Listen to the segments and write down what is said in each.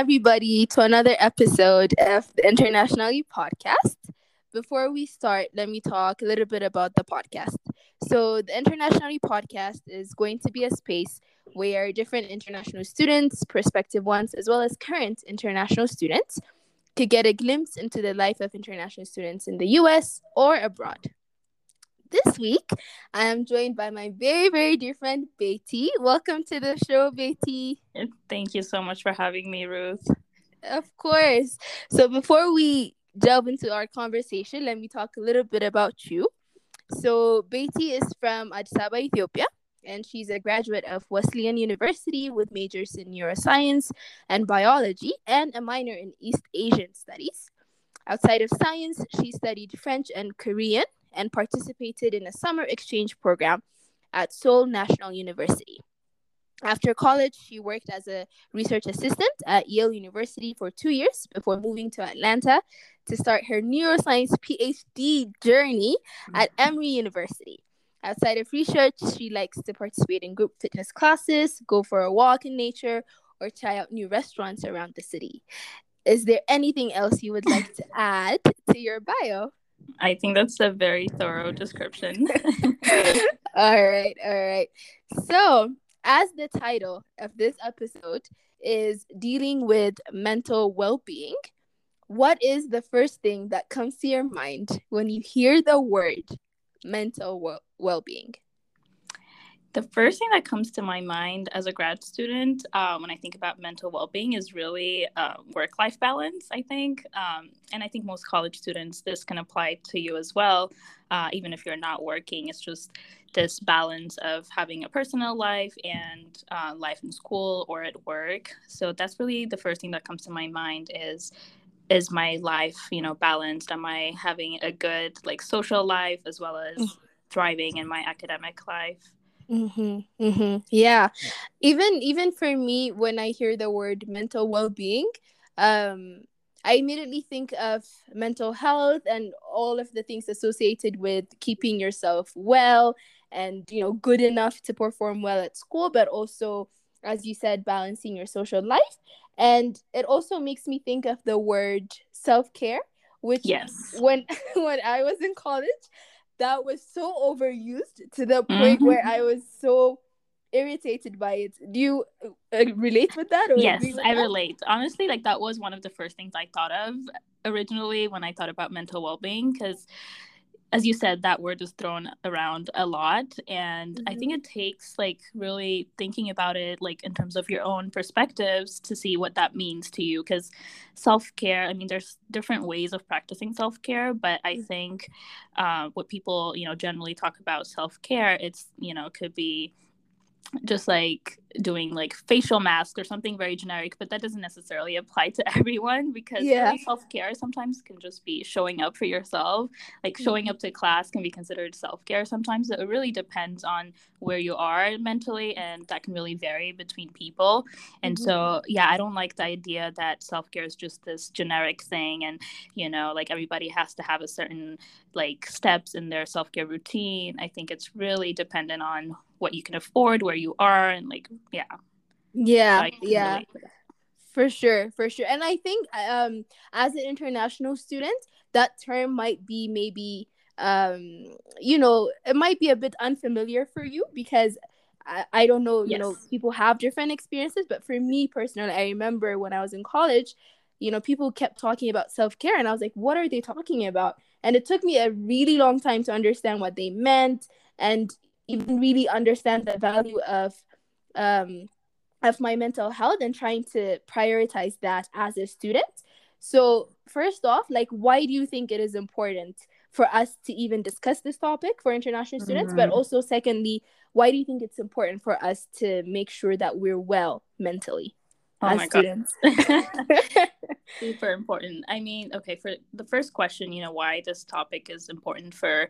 Everybody, to another episode of the Internationally podcast. Before we start, let me talk a little bit about the podcast. So, the Internationally podcast is going to be a space where different international students, prospective ones, as well as current international students, could get a glimpse into the life of international students in the US or abroad. This week, I am joined by my very, very dear friend, Beatty. Welcome to the show, Beatty. Thank you so much for having me, Ruth. Of course. So, before we delve into our conversation, let me talk a little bit about you. So, Beatty is from Addis Ababa, Ethiopia, and she's a graduate of Wesleyan University with majors in neuroscience and biology and a minor in East Asian studies. Outside of science, she studied French and Korean and participated in a summer exchange program at Seoul National University. After college, she worked as a research assistant at Yale University for two years before moving to Atlanta to start her neuroscience PhD journey at mm-hmm. Emory University. Outside of research, she likes to participate in group fitness classes, go for a walk in nature, or try out new restaurants around the city. Is there anything else you would like to add to your bio? I think that's a very thorough description. all right, all right. So, as the title of this episode is dealing with mental well being, what is the first thing that comes to your mind when you hear the word mental well being? The first thing that comes to my mind as a grad student um, when I think about mental well being is really uh, work life balance, I think. Um, and I think most college students, this can apply to you as well, uh, even if you're not working. It's just this balance of having a personal life and uh, life in school or at work. So that's really the first thing that comes to my mind is is my life you know balanced am i having a good like social life as well as mm. thriving in my academic life Mm-hmm, mm-hmm. Yeah. Even even for me, when I hear the word mental well-being, um, I immediately think of mental health and all of the things associated with keeping yourself well and you know good enough to perform well at school, but also, as you said, balancing your social life. And it also makes me think of the word self-care, which yes, when when I was in college, that was so overused to the point mm-hmm. where I was so irritated by it. Do you uh, relate with that? yes, I that? relate. Honestly, like that was one of the first things I thought of originally when I thought about mental well being because as you said, that word is thrown around a lot. And mm-hmm. I think mm-hmm. it takes like really thinking about it, like in terms of your own perspectives to see what that means to you. Because self care, I mean, there's different ways of practicing self care, but I mm-hmm. think uh, what people, you know, generally talk about self care, it's, you know, could be just like doing like facial masks or something very generic but that doesn't necessarily apply to everyone because yeah. really self-care sometimes can just be showing up for yourself. Like showing up to class can be considered self-care sometimes. It really depends on where you are mentally and that can really vary between people. And mm-hmm. so yeah i don't like the idea that self-care is just this generic thing and you know like everybody has to have a certain like steps in their self-care routine. I think it's really dependent on what you can afford where you are and like yeah. Yeah so yeah. for sure for sure. And i think um as an international student that term might be maybe um you know it might be a bit unfamiliar for you because I, I don't know you yes. know people have different experiences but for me personally i remember when i was in college you know people kept talking about self-care and i was like what are they talking about? And it took me a really long time to understand what they meant and even really understand the value of um, of my mental health and trying to prioritize that as a student. So first off, like why do you think it is important for us to even discuss this topic for international students? Mm-hmm. But also secondly, why do you think it's important for us to make sure that we're well mentally? Oh as students. Super important. I mean, okay, for the first question, you know, why this topic is important for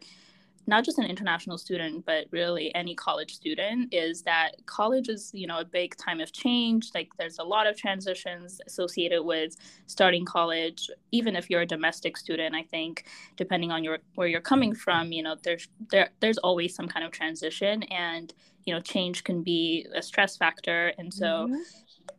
not just an international student but really any college student is that college is you know a big time of change. Like there's a lot of transitions associated with starting college even if you're a domestic student i think depending on your where you're coming from you know there's there there's always some kind of transition and you know change can be a stress factor. And so mm-hmm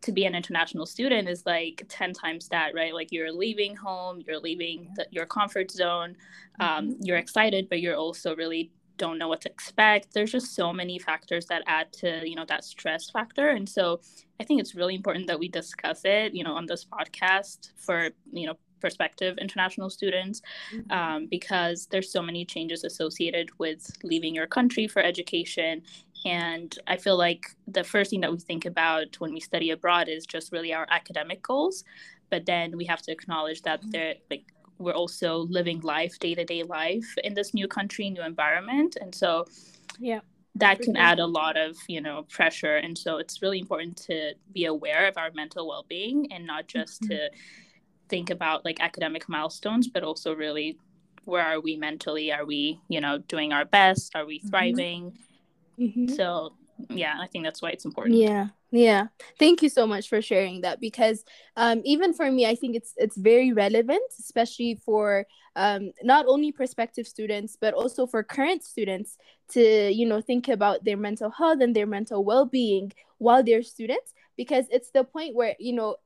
to be an international student is like 10 times that right like you're leaving home you're leaving the, your comfort zone um, mm-hmm. you're excited but you're also really don't know what to expect there's just so many factors that add to you know that stress factor and so i think it's really important that we discuss it you know on this podcast for you know prospective international students mm-hmm. um, because there's so many changes associated with leaving your country for education and i feel like the first thing that we think about when we study abroad is just really our academic goals but then we have to acknowledge that mm-hmm. there like we're also living life day to day life in this new country, new environment. And so, yeah, that can add a lot of, you know, pressure. And so it's really important to be aware of our mental well being and not just mm-hmm. to think about like academic milestones, but also really where are we mentally? Are we, you know, doing our best? Are we mm-hmm. thriving? Mm-hmm. So yeah i think that's why it's important. Yeah yeah. Thank you so much for sharing that because um, even for me i think it's it's very relevant especially for um, not only prospective students but also for current students to you know think about their mental health and their mental well-being while they're students because it's the point where you know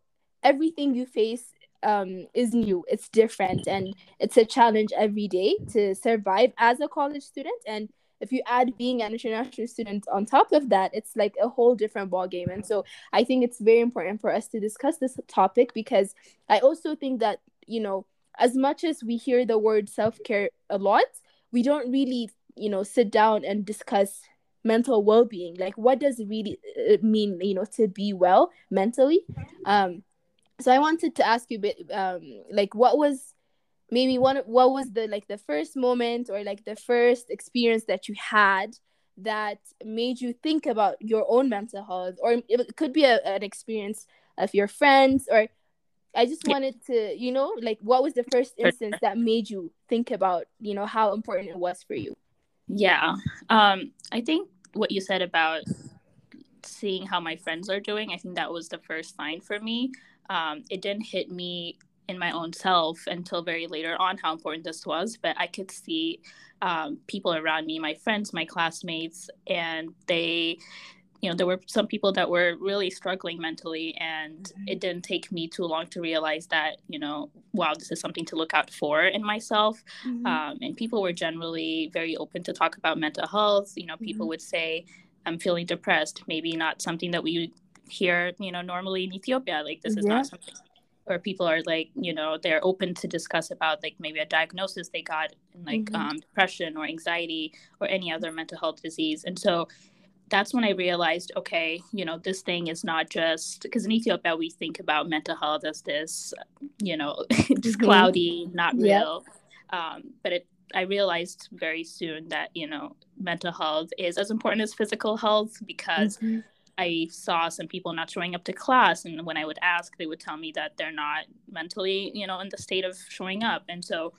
everything you face um, is new. It's different and it's a challenge every day to survive as a college student and if you add being an international student on top of that it's like a whole different ball game and so i think it's very important for us to discuss this topic because i also think that you know as much as we hear the word self-care a lot we don't really you know sit down and discuss mental well-being. Like what does it really uh, mean you know to be well mentally? Um so i wanted to ask you a bit um like what was maybe one what was the like the first moment or like the first experience that you had that made you think about your own mental health? Or it could be a, an experience of your friends or i just wanted to you know like what was the first instance that made you think about you know how important it was for you? Yeah. Um i think what you said about seeing how my friends are doing i think that was the first sign for me. Um it didn't hit me in my own self until very later on how important this was but i could see um, people around me my friends my classmates and they you know there were some people that were really struggling mentally and mm-hmm. it didn't take me too long to realize that you know wow this is something to look out for in myself mm-hmm. um, and people were generally very open to talk about mental health you know people mm-hmm. would say i'm feeling depressed maybe not something that we hear you know normally in ethiopia like this is yeah. not something where people are like you know they're open to discuss about like maybe a diagnosis they got in like mm-hmm. um, depression or anxiety or any other mental health disease and so that's when i realized okay you know this thing is not just because in ethiopia we think about mental health as this you know just mm-hmm. cloudy not real um, but it i realized very soon that you know mental health is as important as physical health because mm-hmm I saw some people not showing up to class, and when I would ask, they would tell me that they're not mentally, you know, in the state of showing up. And so,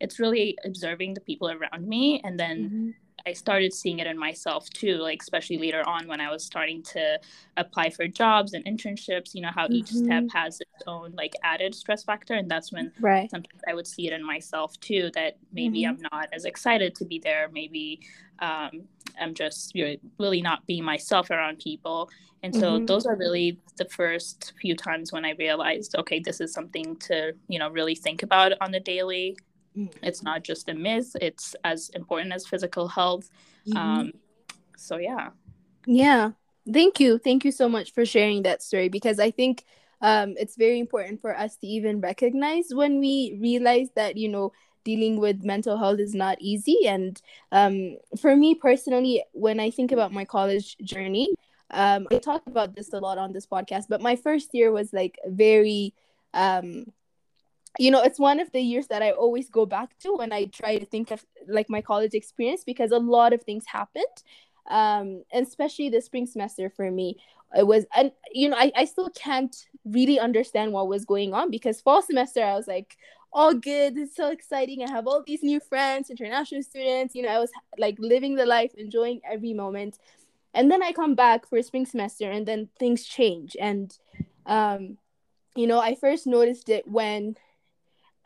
it's really observing the people around me, and then mm-hmm. I started seeing it in myself too, like especially later on when I was starting to apply for jobs and internships, you know, how mm-hmm. each step mm-hmm. has its own like added stress factor. And that's when right. sometimes I would see it in myself too, that maybe mm-hmm. I'm not as excited to be there. Maybe um, I'm just you know, really not being myself around people. And so mm-hmm. those are really the first few times when I realized, okay, this is something to, you know, really think about on the daily Mm. It's not just a myth, it's as important as physical health. Mm-hmm. Um, so, yeah. Yeah. Thank you. Thank you so much for sharing that story because I think um, it's very important for us to even recognize when we realize that, you know, dealing with mental health is not easy. And um, for me personally, when I think about my college journey, um, I talk about this a lot on this podcast, but my first year was like very um, you know it's one of the years that i always go back to when i try to think of like my college experience because a lot of things happened um especially the spring semester for me it was and you know I, I still can't really understand what was going on because fall semester i was like all good it's so exciting i have all these new friends international students you know i was like living the life enjoying every moment. And then i come back for spring semester and then things change. And um you know i first noticed it when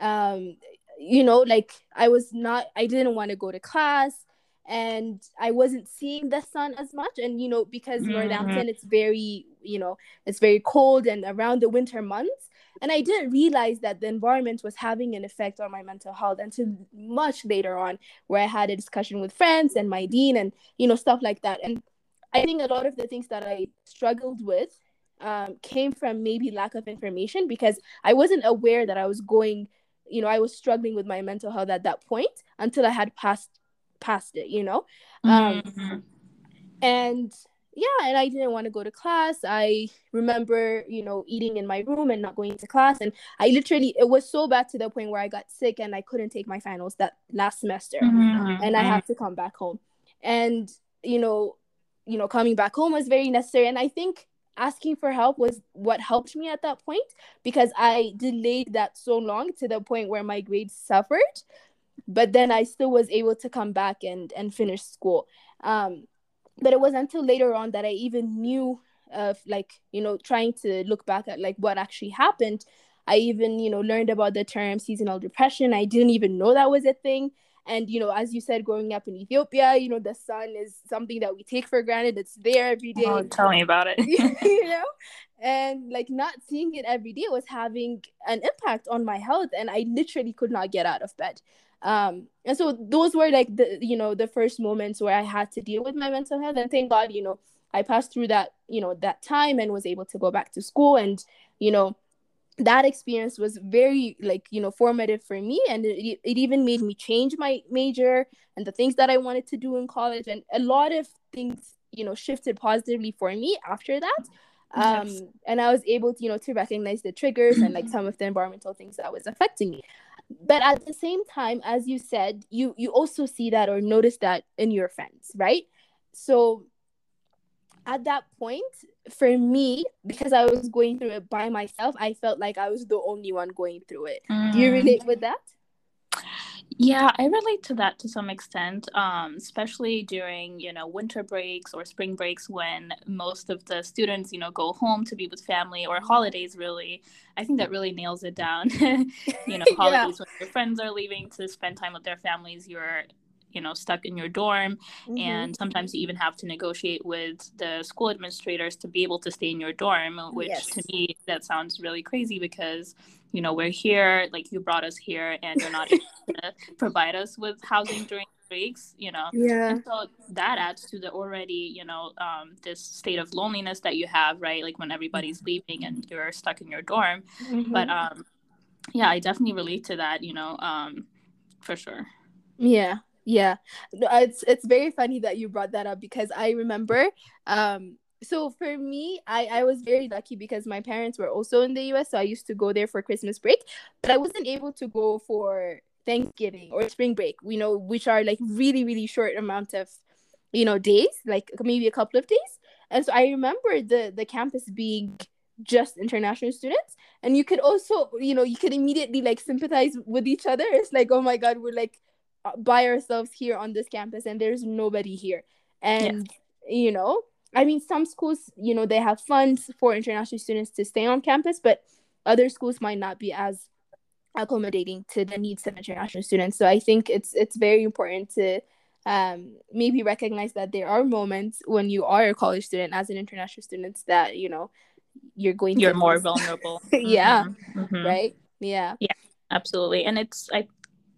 um you know like i was not i didn't want to go to class and I wasn't seeing the sun as much. And you know, because mm-hmm. Northampton, it's very, you know, it's very cold and around the winter months. And I didn't realize that the environment was having an effect on my mental health until much later on, where I had a discussion with friends and my dean and you know, stuff like that. And I think a lot of the things that I struggled with um, came from maybe lack of information because I wasn't aware that I was going, you know, I was struggling with my mental health at that point until I had passed past it, you know? Um, mm-hmm. And yeah, and I didn't want to go to class. I remember, you know, eating in my room and not going to class. And I literally, it was so bad to the point where I got sick and I couldn't take my finals that last semester. Mm-hmm. And I had to come back home. And, you know, you know, coming back home was very necessary. And I think asking for help was what helped me at that point because I delayed that so long to the point where my grades suffered but then I still was able to come back and and finish school. Um, but it was until later on that I even knew of like you know trying to look back at like what actually happened. I even you know learned about the term seasonal depression. I didn't even know that was a thing. And you know, as you said, growing up in Ethiopia, you know, the sun is something that we take for granted. It's there every day. Oh, tell me about it. you know, and like not seeing it every day was having an impact on my health, and I literally could not get out of bed um and so those were like the you know the first moments where i had to deal with my mental health. And thank god you know i passed through that you know that time and was able to go back to school. And you know that experience was very like you know formative for me. And it, it even made me change my major and the things that i wanted to do in college. And a lot of things you know shifted positively for me after that. Um yes. and i was able to you know to recognize the triggers and like some of the environmental things that was affecting me but at the same time as you said you you also see that or notice that in your friends right so at that point for me because i was going through it by myself i felt like i was the only one going through it mm. do you mm. relate with that yeah, I relate to that to some extent, um, especially during you know winter breaks or spring breaks when most of the students you know go home to be with family or holidays. Really, I think that really nails it down. you know, holidays yeah. when your friends are leaving to spend time with their families, you're you know stuck in your dorm mm-hmm. and sometimes you even have to negotiate with the school administrators to be able to stay in your dorm which yes. to me that sounds really crazy because you know we're here like you brought us here and you're not able to provide us with housing during breaks you know? Yeah. And so that adds to the already you know um, this state of loneliness that you have right? Like when everybody's leaving and you're stuck in your dorm. Mm-hmm. but um yeah i definitely relate to that you know um for sure. Yeah. Yeah, it's it's very funny that you brought that up because I remember um so for me I I was very lucky because my parents were also in the US so I used to go there for Christmas break but I wasn't able to go for Thanksgiving or spring break you know which are like really really short amount of you know days like maybe a couple of days. And so I remember the the campus being just international students and you could also you know you could immediately like sympathize with each other. It's like oh my god we're like by ourselves here on this campus and there's nobody here. And yeah. you know i mean some schools you know they have funds for international students to stay on campus but other schools might not be as accommodating to the needs of international students. So i think it's it's very important to um, maybe recognize that there are moments when you are a college student as an international student that you know you're going you're more vulnerable. Yeah. Mm-hmm. Mm-hmm. right? Yeah. Yeah absolutely. And it's i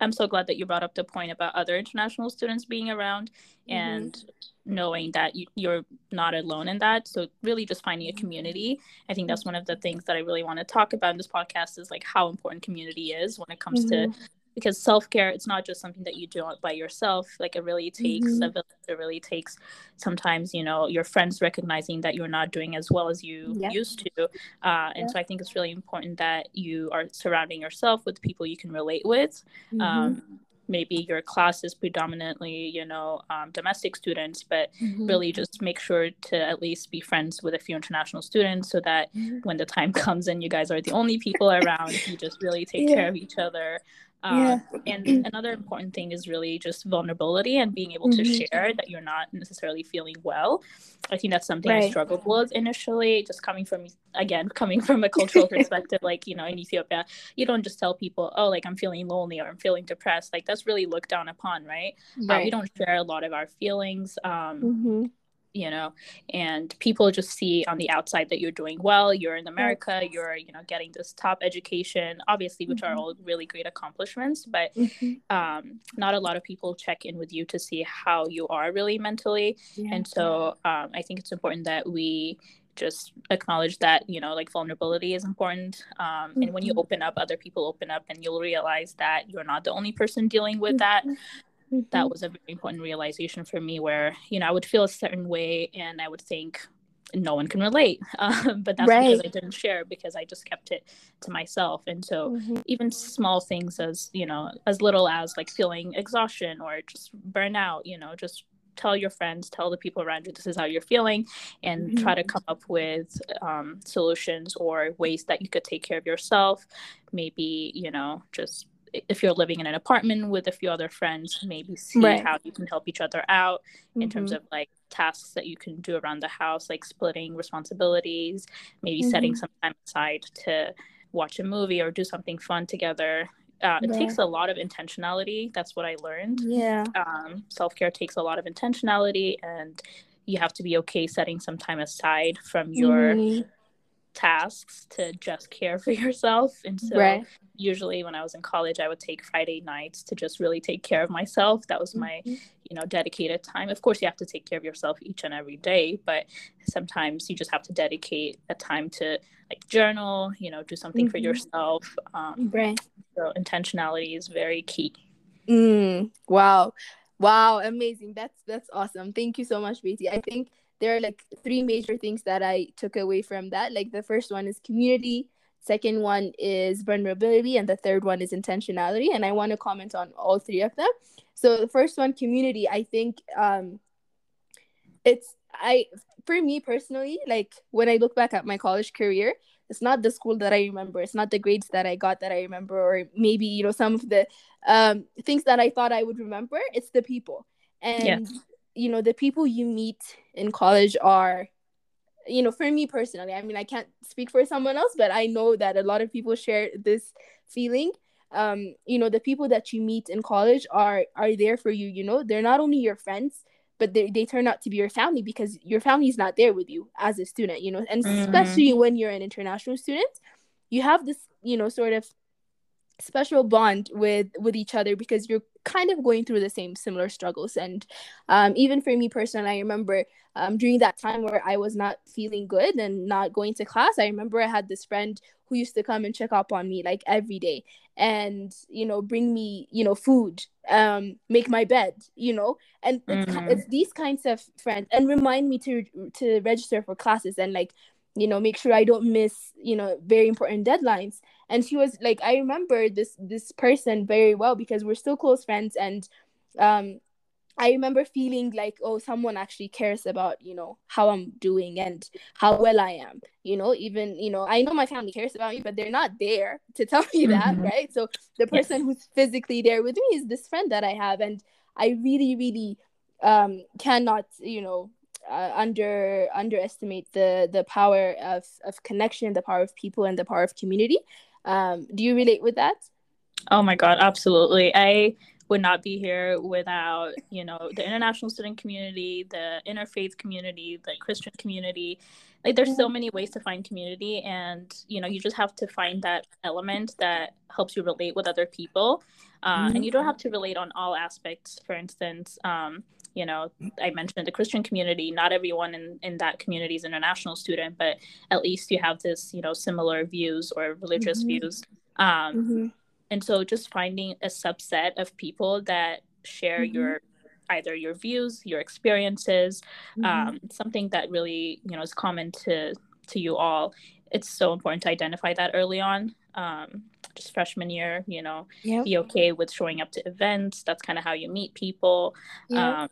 I'm so glad that you brought up the point about other international students being around mm-hmm. and knowing that you, you're not alone in that. So really just finding a community. I think that's one of the things that I really want to talk about in this podcast is like how important community is when it comes mm-hmm. to because self-care it's not just something that you do by yourself like it really takes mm-hmm. a village it really takes sometimes you know your friends recognizing that you're not doing as well as you yeah. used to uh, and yeah. so i think it's really important that you are surrounding yourself with people you can relate with mm-hmm. um, maybe your class is predominantly you know um, domestic students but mm-hmm. really just make sure to at least be friends with a few international students so that mm-hmm. when the time comes and you guys are the only people around you just really take yeah. care of each other Um, yeah. and another important thing is really just vulnerability and being able mm-hmm. to share that you're not necessarily feeling well. I think that's something right. I struggled with initially, just coming from, again, coming from a cultural perspective, like, you know, in Ethiopia, you don't just tell people, oh, like I'm feeling lonely or I'm feeling depressed. Like that's really looked down upon, right? right. Uh, we don't share a lot of our feelings. Um, mm-hmm you know and people just see on the outside that you're doing well you're in america you're you know getting this top education obviously which mm-hmm. are all really great accomplishments but mm-hmm. um, not a lot of people check in with you to see how you are really mentally yeah. and so um, i think it's important that we just acknowledge that you know like vulnerability is important um, mm-hmm. and when you mm-hmm. open up other people open up and you'll realize that you're not the only person dealing with that mm-hmm that was a very important realization for me where you know i would feel a certain way and i would think no one can relate um, but that's right. because i didn't share because i just kept it to myself and so mm-hmm. even small things as you know as little as like feeling exhaustion or just burnout you know just tell your friends tell the people around you this is how you're feeling and mm-hmm. try to come up with um, solutions or ways that you could take care of yourself maybe you know just if you're living in an apartment with a few other friends, maybe see right. how you can help each other out mm-hmm. in terms mm-hmm. of like tasks that you can do around the house, like splitting responsibilities, maybe mm-hmm. setting some time aside to watch a movie or do something fun together. Uh, it takes a lot of intentionality. That's what I learned. Yeah. Um, Self care takes a lot of intentionality, and you have to be okay setting some time aside from your mm-hmm tasks to just care for yourself. And so right. usually when I was in college, I would take Friday nights to just really take care of myself. That was my, mm-hmm. you know, dedicated time. Of course, you have to take care of yourself each and every day, but sometimes you just have to dedicate a time to like journal, you know, do something mm-hmm. for yourself. Um, right. So intentionality is very key. Mm, wow. Wow, amazing. That's that's awesome. Thank you so much, Betty. I think there are like three major things that I took away from that. Like the first one is community, second one is vulnerability, and the third one is intentionality. And I want to comment on all three of them. So the first one, community, I think um it's I for me personally, like when I look back at my college career, it's not the school that I remember. It's not the grades that I got that I remember, or maybe you know some of the um, things that I thought I would remember. It's the people, and you know the people you meet in college are you know for me personally i mean i can't speak for someone else but i know that a lot of people share this feeling. Um you know the people that you meet in college are are there for you you know? They're not only your friends but they, they turn out to be your family because your family is not there with you as a student you know? And mm-hmm. especially when you're an international student you have this you know sort of special bond with with each other because you're kind of going through the same similar struggles and um, even for me personally i remember um, during that time where i was not feeling good and not going to class i remember i had this friend who used to come and check up on me like every day and you know bring me you know food um make my bed you know and it's, mm-hmm. it's these kinds of friends and remind me to to register for classes and like you know make sure i don't miss you know very important deadlines and she was like i remember this this person very well because we're still close friends and um i remember feeling like oh someone actually cares about you know how i'm doing and how well i am you know even you know i know my family cares about me but they're not there to tell me that mm-hmm. right so the person yes. who's physically there with me is this friend that i have and i really really um cannot you know uh, under underestimate the the power of of connection the power of people and the power of community um, do you relate with that? Oh my God, absolutely. I would not be here without, you know, the international student community, the interfaith community, the Christian community. Like there's so many ways to find community and, you know, you just have to find that element that helps you relate with other people. Uh, mm-hmm. And you don't have to relate on all aspects. For instance, um, you know i mentioned the christian community not everyone in, in that community is an international student but at least you have this you know similar views or religious mm-hmm. views um, mm-hmm. and so just finding a subset of people that share mm-hmm. your either your views your experiences mm-hmm. um, something that really you know is common to to you all it's so important to identify that early on um, just freshman year you know yep. be okay with showing up to events that's kind of how you meet people yep. um,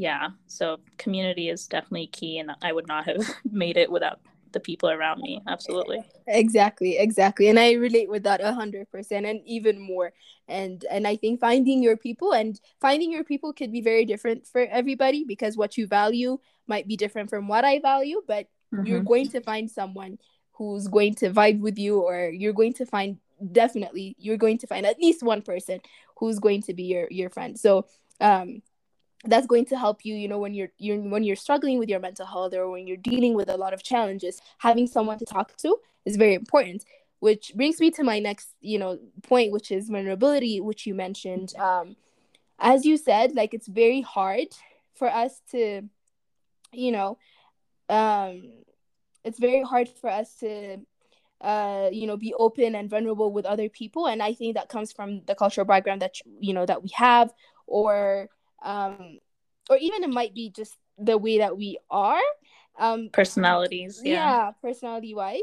yeah so community is definitely key and i would not have made it without the people around me absolutely exactly exactly and i relate with that 100% and even more and and i think finding your people and finding your people could be very different for everybody because what you value might be different from what i value but mm-hmm. you're going to find someone who's going to vibe with you or you're going to find definitely you're going to find at least one person who's going to be your your friend so um that's going to help you you know when you're you're when you're struggling with your mental health or when you're dealing with a lot of challenges having someone to talk to is very important which brings me to my next you know point which is vulnerability which you mentioned. Um as you said like it's very hard for us to you know um it's very hard for us to uh you know be open and vulnerable with other people. And i think that comes from the cultural background that you know that we have or um or even it might be just the way that we are um personalities yeah, yeah personality wise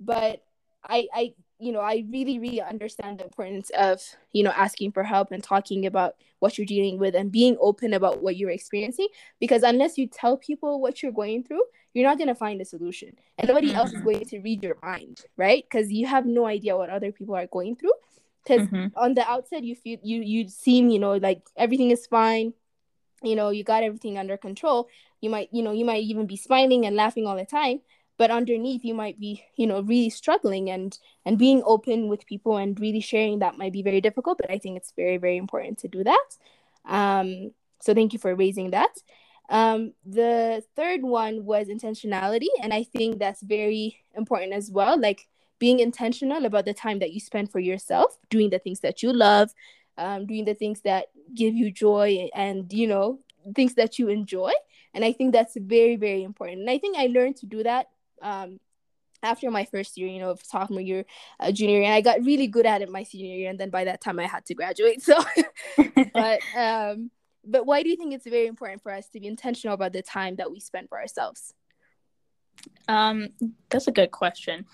but i i you know i really really understand the importance of you know asking for help and talking about what you're dealing with and being open about what you're experiencing. Because unless you tell people what you're going through you're not going to find a solution. And nobody mm-hmm. else is mm-hmm. going to read your mind right? Because you have no idea what other people are going through because mm-hmm. on the outside you feel you you seem you know like everything is fine. You know you got everything under control. You might you know you might even be smiling and laughing all the time but underneath you might be you know really struggling and and being open with people and really sharing that might be very difficult but i think it's very very important to do that. Um so thank you for raising that. Um the third one was intentionality and i think that's very important as well. Like being intentional about the time that you spend for yourself doing the things that you love um, doing the things that give you joy and you know things that you enjoy. And i think that's very very important. And i think i learned to do that um, after my first year you know sophomore year uh, junior year. And i got really good at it my senior year. And then by that time i had to graduate. So but um but why do you think it's very important for us to be intentional about the time that we spend for ourselves um, that's a good question.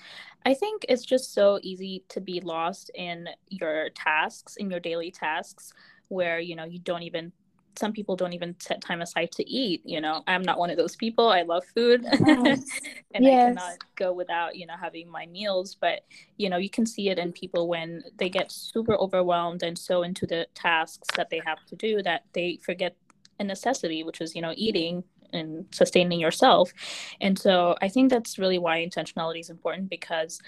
I think it's just so easy to be lost in your tasks, in your daily tasks, where you know you don't even. Some people don't even set time aside to eat. You know, I'm not one of those people. I love food, yes. and yes. I cannot go without you know having my meals. But you know, you can see it in people when they get super overwhelmed and so into the tasks that they have to do that they forget a necessity, which is you know eating and sustaining yourself. And so I think that's really why intentionality is important because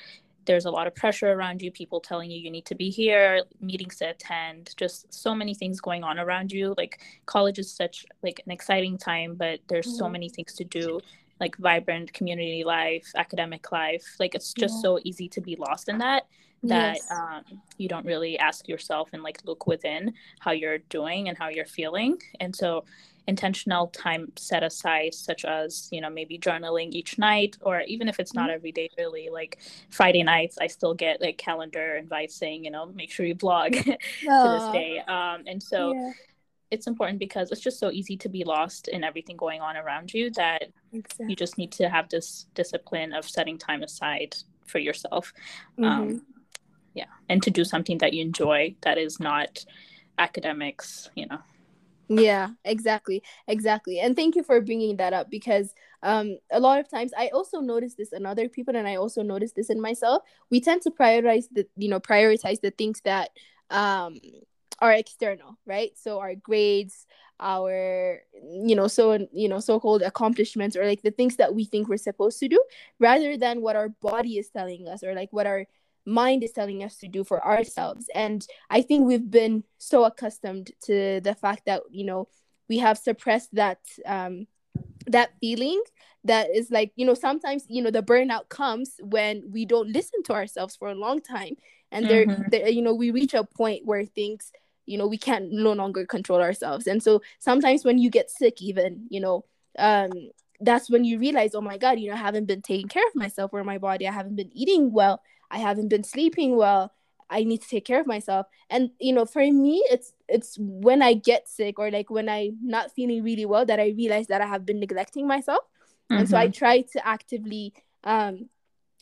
there's a lot of pressure around you people telling you you need to be here meetings to attend just so many things going on around you like college is such like an exciting time but there's mm-hmm. so many things to do like vibrant community life academic life like it's just yeah. so easy to be lost in that that yes. um, you don't really ask yourself and like look within how you're doing and how you're feeling and so intentional time set aside such as you know maybe journaling each night or even if it's not mm-hmm. every day really like friday nights i still get like calendar invites saying you know make sure you blog to this day um and so yeah. it's important because it's just so easy to be lost in everything going on around you that exactly. you just need to have this discipline of setting time aside for yourself um, mm-hmm. um yeah and to do something that you enjoy that is not academics you know yeah exactly exactly and thank you for bringing that up because um a lot of times i also notice this in other people and i also notice this in myself. We tend to prioritize the you know prioritize the things that um are external right? So our grades our you know so you know so-called accomplishments or like the things that we think we're supposed to do rather than what our body is telling us or like what our mind is telling us to do for ourselves. And i think we've been so accustomed to the fact that you know we have suppressed that um that feeling that is like you know sometimes you know the burnout comes when we don't listen to ourselves for a long time. And there, mm-hmm. there you know we reach a point where things you know we can't no longer control ourselves. And so sometimes when you get sick even you know um that's when you realize oh my god you know i haven't been taking care of myself or my body. I haven't been eating well I haven't been sleeping well. I need to take care of myself. And you know, for me, it's it's when I get sick or like when I'm not feeling really well that I realize that I have been neglecting myself. Mm-hmm. And so I mm-hmm. try to actively um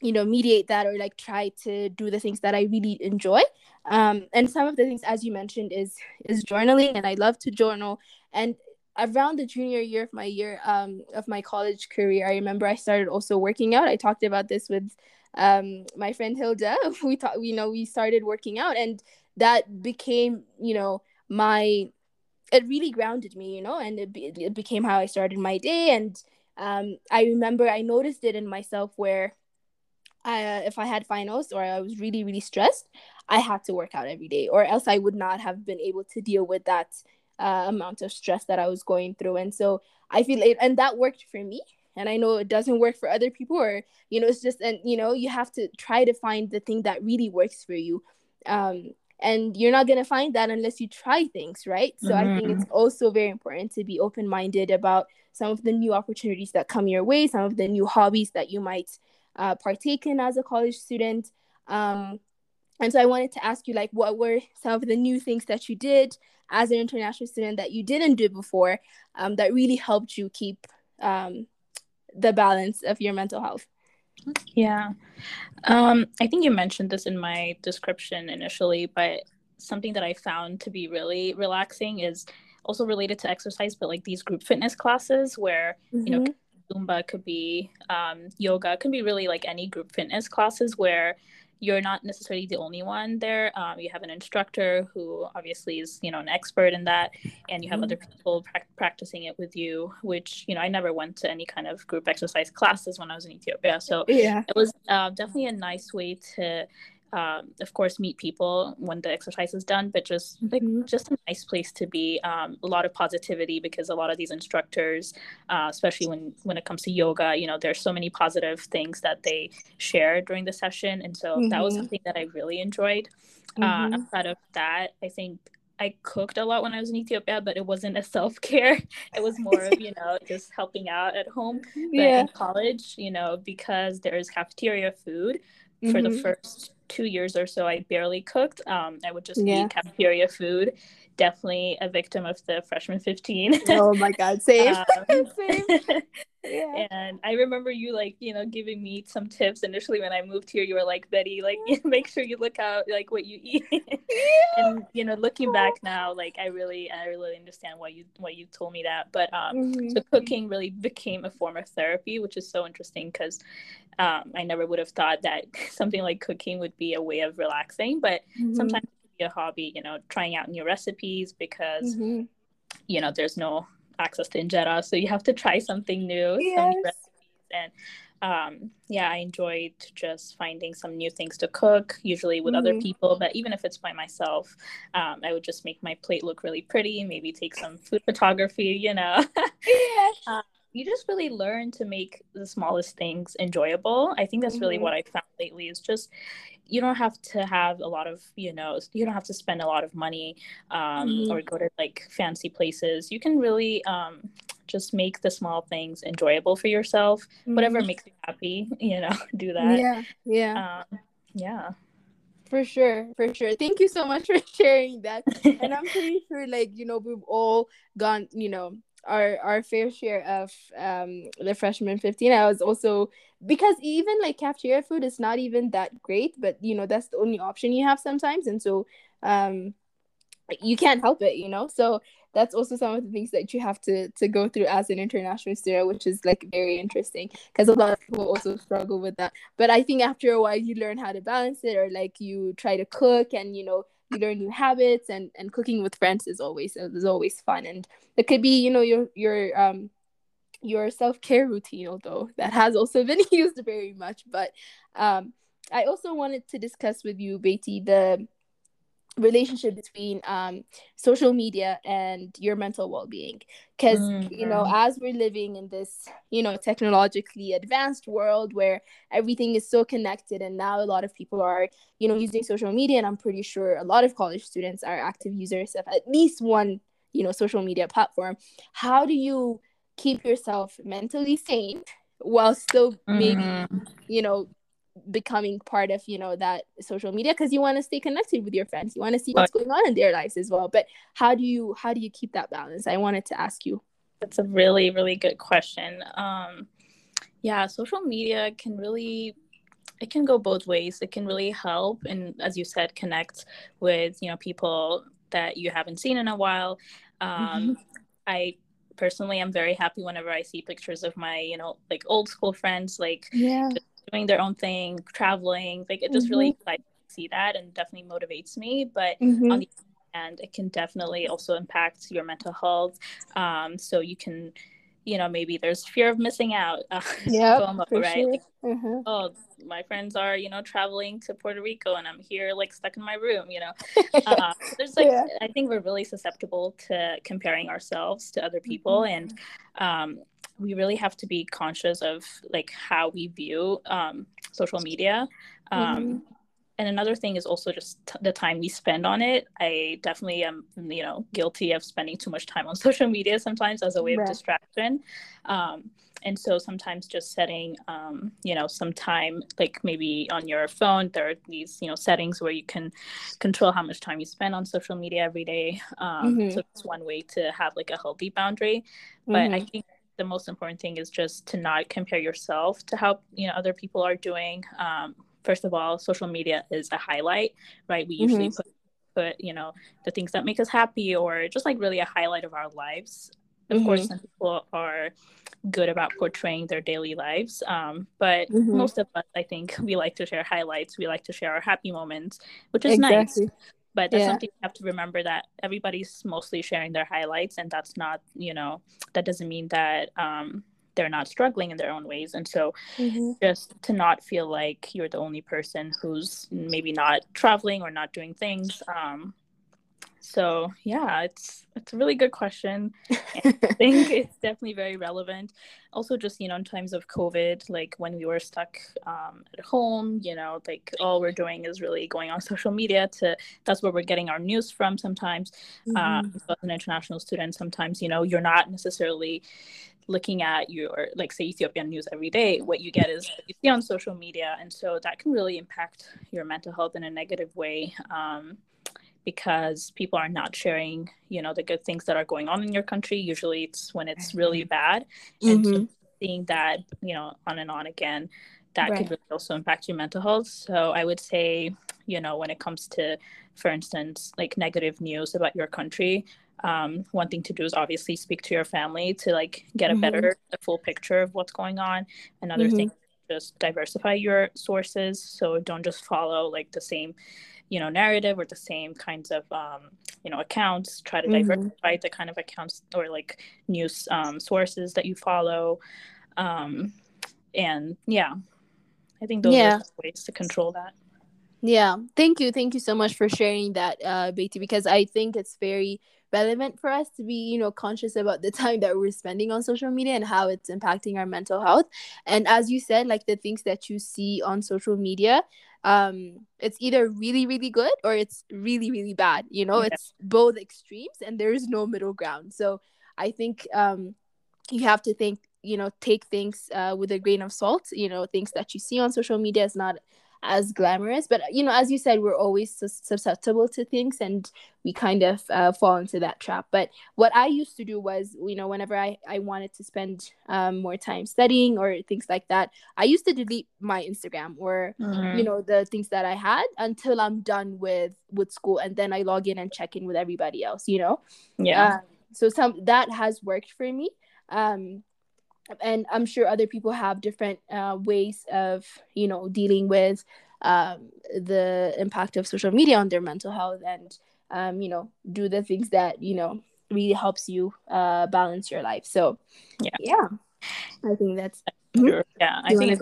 you know mediate that or like try to do the things that I really enjoy. Um and some of the things as you mentioned is is journaling and I love to journal and around the junior year of my year um of my college career i remember i started also working out i talked about this with um my friend hilda we thought you know we started working out and that became you know my it really grounded me you know and it, be, it became how i started my day and um i remember i noticed it in myself where I, uh, if I had finals or I was really, really stressed, I had to work out every day, or else I would not have been able to deal with that uh, amount of stress that I was going through. And so I feel it, and that worked for me. And I know it doesn't work for other people, or you know, it's just and you know, you have to try to find the thing that really works for you. Um, and you're not gonna find that unless you try things, right? So mm-hmm. I think it's mm-hmm. also very important to be open minded about some of the new opportunities that come your way, some of the new hobbies that you might uh, partake in as a college student. Um, and so I wanted to ask you, like, what were some of the new things that you did as an international student that you didn't do before um, that really helped you keep um, the balance of your mental health? Yeah. Um, I think you mentioned this in my description initially, but something that I found to be really relaxing is also related to exercise, but like these group fitness classes where, mm-hmm. you know, mm-hmm. Zumba could be um, yoga, could be really like any group fitness classes where you're not necessarily the only one there. Um, you have an instructor who obviously is, you know, an expert in that, and you have mm-hmm. other people pra- practicing it with you. Which you know, I never went to any kind of group exercise classes when I was in Ethiopia, so yeah, it was uh, definitely a nice way to um, of course meet people when the exercise is done but just like mm-hmm. just a nice place to be um, a lot of positivity because a lot of these instructors uh, especially when when it comes to yoga you know there's so many positive things that they share during the session and so mm-hmm. that was mm-hmm. something that i really enjoyed uh, mm-hmm. uh, outside of that i think I cooked a lot when I was in Ethiopia, but it wasn't a self care. It was more of, you know, just helping out at home. But yeah. in college, you know, because there's cafeteria food for the mm-hmm. first two years or so, I barely cooked. Um, I would just yeah. eat cafeteria food. Definitely a victim of the freshman 15. oh my God, same. um, same. yeah. And I remember you like, you know, giving me some tips initially when I moved here. You were like, Betty, like, make sure you look out like what you eat. yeah. And you know, looking back now, like I really, I really understand why you why you told me that. But um, mm-hmm. so cooking really became a form of therapy, which is so interesting because um, I never would have thought that something like cooking would be a way of relaxing, but mm-hmm. sometimes a hobby, you know, trying out new recipes because, mm-hmm. you know, there's no access to injera. So you have to try something new, yes. some new recipes. And um, yeah, I enjoyed just finding some new things to cook, usually with mm-hmm. other people. But even if it's by myself, um, I would just make my plate look really pretty, maybe take some food photography, you know. yes. Um, you just really learn to make the smallest things enjoyable. I think that's really mm-hmm. what I found lately is just you don't have to have a lot of you know you don't have to spend a lot of money um, mm-hmm. or go to like fancy places. You can really um, just make the small things enjoyable for yourself. Mm-hmm. Whatever makes you happy, you know, do that. Yeah, yeah, um, yeah. For sure, for sure. Thank you so much for sharing that. and I'm pretty sure, like, you know, we've all gone, you know, our our fair share of um the freshman 15 i was also because even like cafeteria food is not even that great but you know that's the only option you have sometimes. And so um you can't help it you know? So that's also some of the things that you have to to go through as an international student which is like very interesting because a lot of people also struggle with that. But i think after a while you learn how to balance it or like you try to cook and you know you learn new habits and and cooking with friends is always is always fun. And it could be you know your your um your self-care routine although that has also been used very much. But um i also wanted to discuss with you Betty the relationship between um, social media and your mental well-being because mm-hmm. you know as we're living in this you know technologically advanced world where everything is so connected and now a lot of people are you know using social media and i'm pretty sure a lot of college students are active users of at least one you know social media platform how do you keep yourself mentally sane while still maybe mm-hmm. you know becoming part of you know that social media because you want to stay connected with your friends. You want to see what's going on in their lives as well. But how do you how do you keep that balance? I wanted to ask you. That's a really really good question. Um yeah social media can really it can go both ways. It can really help and as you said connect with you know people that you haven't seen in a while. Um mm-hmm. i personally i'm very happy whenever i see pictures of my you know like old school friends like yeah doing their own thing traveling like it just mm-hmm. really excites see that and definitely motivates me but mm-hmm. on the and it can definitely also impact your mental health um, so you can you know maybe there's fear of missing out uh, yeah right sure. like, mm-hmm. oh my friends are you know traveling to puerto rico and i'm here like stuck in my room you know uh, there's like yeah. i think we're really susceptible to comparing ourselves to other people mm-hmm. and um, we really have to be conscious of like how we view um, social media um, mm-hmm and another thing is also just t- the time we spend on it i definitely am you know guilty of spending too much time on social media sometimes as a way right. of distraction um, and so sometimes just setting um, you know some time like maybe on your phone there are these you know settings where you can control how much time you spend on social media every day um, mm-hmm. so it's one way to have like a healthy boundary but mm-hmm. i think the most important thing is just to not compare yourself to how you know other people are doing um, first of all, social media is a highlight, right? We usually mm-hmm. put put you know the things that make us happy or just like really a highlight of our lives. Of mm-hmm. course, some people are good about portraying their daily lives, um, but mm-hmm. most of us, I think, we like to share highlights. We like to share our happy moments, which is exactly. nice but that's yeah. something you have to remember that everybody's mostly sharing their highlights and that's not you know that doesn't mean that um they're not struggling in their own ways and so mm-hmm. just to not feel like you're the only person who's maybe not traveling or not doing things um so yeah it's it's a really good question. I think it's definitely very relevant. Also just you know in times of covid like when we were stuck um, at home you know like all we're doing is really going on social media to that's where we're getting our news from sometimes. Mm-hmm. um, so as an international student sometimes you know you're not necessarily looking at your like say ethiopian news every day. What you get is what you see on social media. And so that can really impact your mental health in a negative way. Um, because people are not sharing you know the good things that are going on in your country usually it's when it's really bad and mm-hmm. so seeing that you know on and on again that right. could really also impact your mental health so i would say you know when it comes to for instance like negative news about your country um, one thing to do is obviously speak to your family to like get a mm-hmm. better a full picture of what's going on another mm-hmm. thing just diversify your sources so don't just follow like the same you know narrative or the same kinds of um, you know accounts try to mm-hmm. diversify the kind of accounts or like news um, sources that you follow. Um, and yeah i think those yeah. are ways to control that. Yeah. Thank you. Thank you so much for sharing that uh Beatty because i think it's very relevant for us to be you know conscious about the time that we're spending on social media and how it's impacting our mental health. And as you said like the things that you see on social media um it's either really really good or it's really really bad you know yeah. it's both extremes and there is no middle ground so i think um you have to think you know take things uh, with a grain of salt you know things that you see on social media is not as glamorous but you know as you said we're always susceptible to things and we kind of uh, fall into that trap. But what i used to do was you know whenever i, I wanted to spend um, more time studying or things like that i used to delete my instagram or mm-hmm. you know the things that i had until i'm done with with school and then i log in and check in with everybody else you know? Yeah. Uh, so some that has worked for me. Um and i'm sure other people have different uh, ways of you know dealing with um, the impact of social media on their mental health and um, you know do the things that you know really helps you uh, balance your life. So yeah. yeah. I think that's sure. yeah i think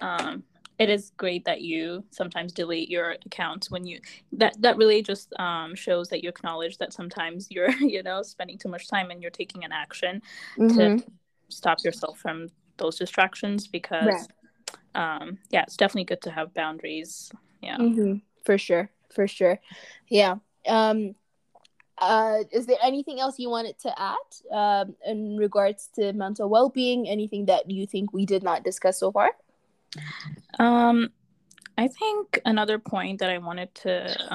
um it is great that you sometimes delete your accounts when you that that really just um, shows that you acknowledge that sometimes you're you know spending too much time and you're taking an action mm-hmm. to stop yourself from those distractions because right. um yeah it's definitely good to have boundaries. Yeah. Mm-hmm. for sure. For sure. Yeah. Um uh is there anything else you wanted to add um in regards to mental well-being? Anything that you think we did not discuss so far? Um i think another point that i wanted to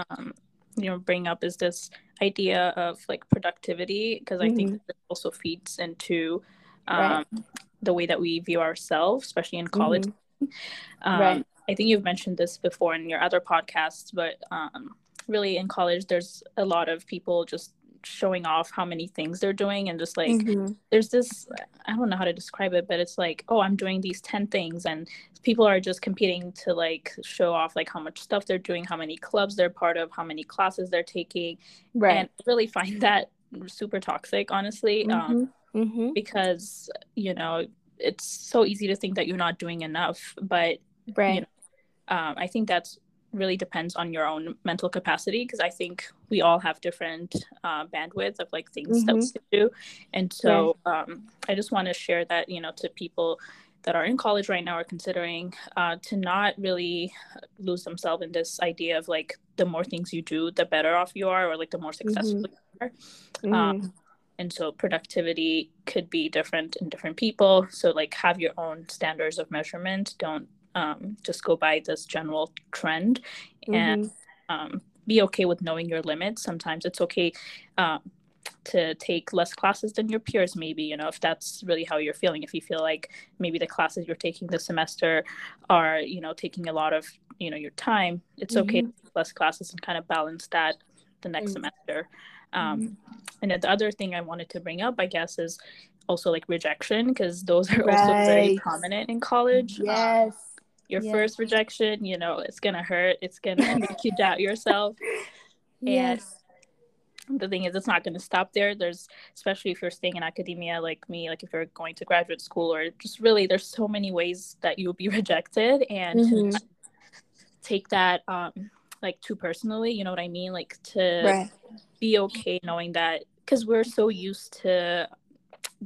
um you know bring up is this idea of like productivity because i mm-hmm. think it also feeds into um, right. the way that we view ourselves, especially in college. Mm-hmm. Um, right. I think you've mentioned this before in your other podcasts, but um, really in college, there's a lot of people just showing off how many things they're doing and just like mm-hmm. there's this i don't know how to describe it but it's like oh i'm doing these 10 things and people are just competing to like show off like how much stuff they're doing how many clubs they're part of how many classes they're taking right and I really find that super toxic honestly um, mm-hmm. Um, mm-hmm. because you know it's so easy to think that you're not doing enough but right you know, um, i think that's really depends on your own mental capacity because I think we all have different uh, bandwidth of like things mm-hmm. that we do. And so um, I just want to share that, you know, to people that are in college right now are considering uh, to not really lose themselves in this idea of like the more things you do, the better off you are, or like the more successful mm-hmm. you are. Mm-hmm. And so productivity could be different in different people. So like have your own standards of measurement. Don't um, just go by this general trend mm-hmm. and um, be okay with knowing your limits. Sometimes it's okay um, to take less classes than your peers, maybe, you know, if that's really how you're feeling. If you feel like maybe the classes you're taking this semester are, you know, taking a lot of, you know, your time, it's mm-hmm. okay to take less classes and kind of balance that the next mm-hmm. semester. Um, mm-hmm. And then the other thing I wanted to bring up, I guess, is also like rejection because those are right. also very prominent in college. Um, yes your yeah. first rejection you know it's gonna hurt it's gonna make you doubt yourself yes. and the thing is it's not gonna stop there there's especially if you're staying in academia like me like if you're going to graduate school or just really there's so many ways that you'll be rejected and mm-hmm. take that um like too personally you know what i mean like to right. Be okay knowing that because we're so used to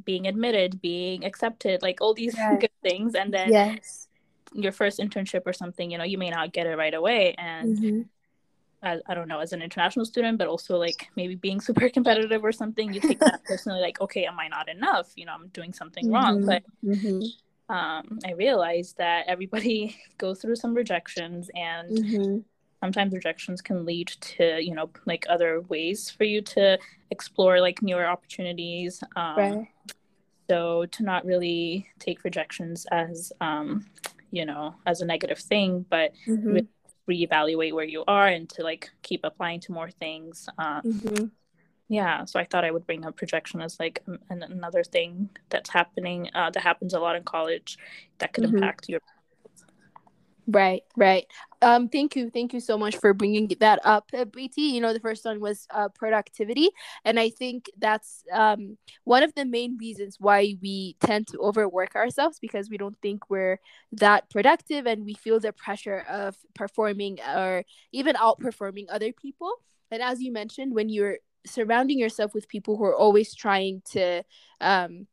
being admitted being accepted like all these yes. good things and then yes your first internship or something, you know, you may not get it right away. And mm-hmm. I, I, don't know, as an international student, but also like maybe being super competitive or something, you take that personally, like, okay, am I not enough? You know, I'm doing something mm-hmm. wrong. But mm-hmm. um, I realized that everybody goes through some rejections and mm-hmm. Sometimes rejections can lead to, you know, like other ways for you to explore like newer opportunities. Um, right. So to not really take rejections as um, you know as a negative thing but mm-hmm. re- reevaluate where you are and to like keep applying to more things um, mm-hmm. yeah so i thought i would bring up projection as like an- another thing that's happening uh, that happens a lot in college that could mm-hmm. impact your Right, right. Um, thank you, thank you so much for bringing that up, uh, Beatty. You know, the first one was uh, productivity, and I think that's um one of the main reasons why we tend to overwork ourselves because we don't think we're that productive, and we feel the pressure of performing or even outperforming other people. And as you mentioned, when you're surrounding yourself with people who are always trying to um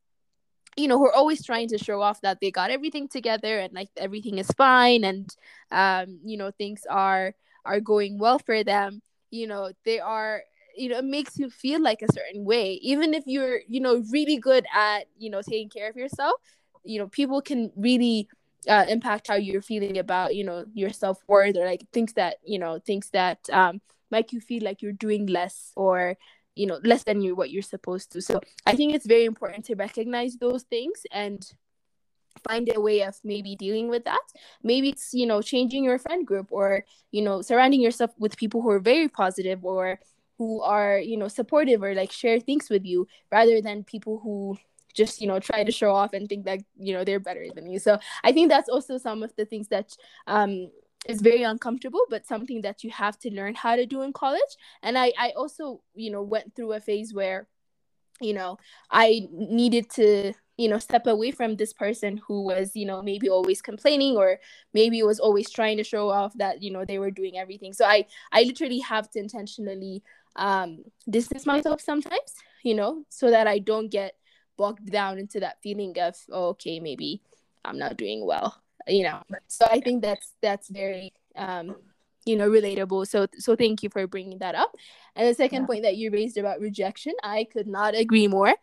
you know who are always trying to show off that they got everything together and like everything is fine and um you know things are are going well for them. You know they are you know it makes you feel like a certain way. Even if you're you know really good at you know taking care of yourself you know people can really uh, impact how you're feeling about you know your self-worth or like things that you know things that um make you feel like you're doing less or you know less than you what you're supposed to. So i think it's very important to recognize those things and find a way of maybe dealing with that. Maybe it's you know changing your friend group or you know surrounding yourself with people who are very positive or who are you know supportive or like share things with you rather than people who just you know try to show off and think that you know they're better than you. So i think that's also some of the things that um is very uncomfortable but something that you have to learn how to do in college. And i i also you know went through a phase where you know i needed to you know step away from this person who was you know maybe always complaining or maybe was always trying to show off that you know they were doing everything. So i i literally have to intentionally um distance myself sometimes you know so that i don't get bogged down into that feeling of oh, okay maybe i'm not doing well you know so i think that's that's very um you know relatable. So so thank you for bringing that up. And the second yeah. point that you raised about rejection i could not agree more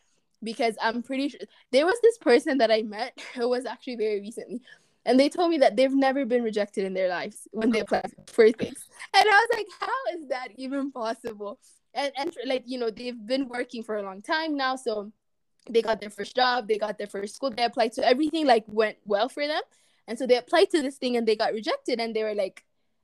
because i'm pretty sure there was this person that i met who was actually very recently and they told me that they've never been rejected in their lives when they applied for things. And i was like how is that even possible? And and like you know they've been working for a long time now so they got their first job they got their first school they applied so everything like went well for them and so they applied to this thing and they got rejected and they were like,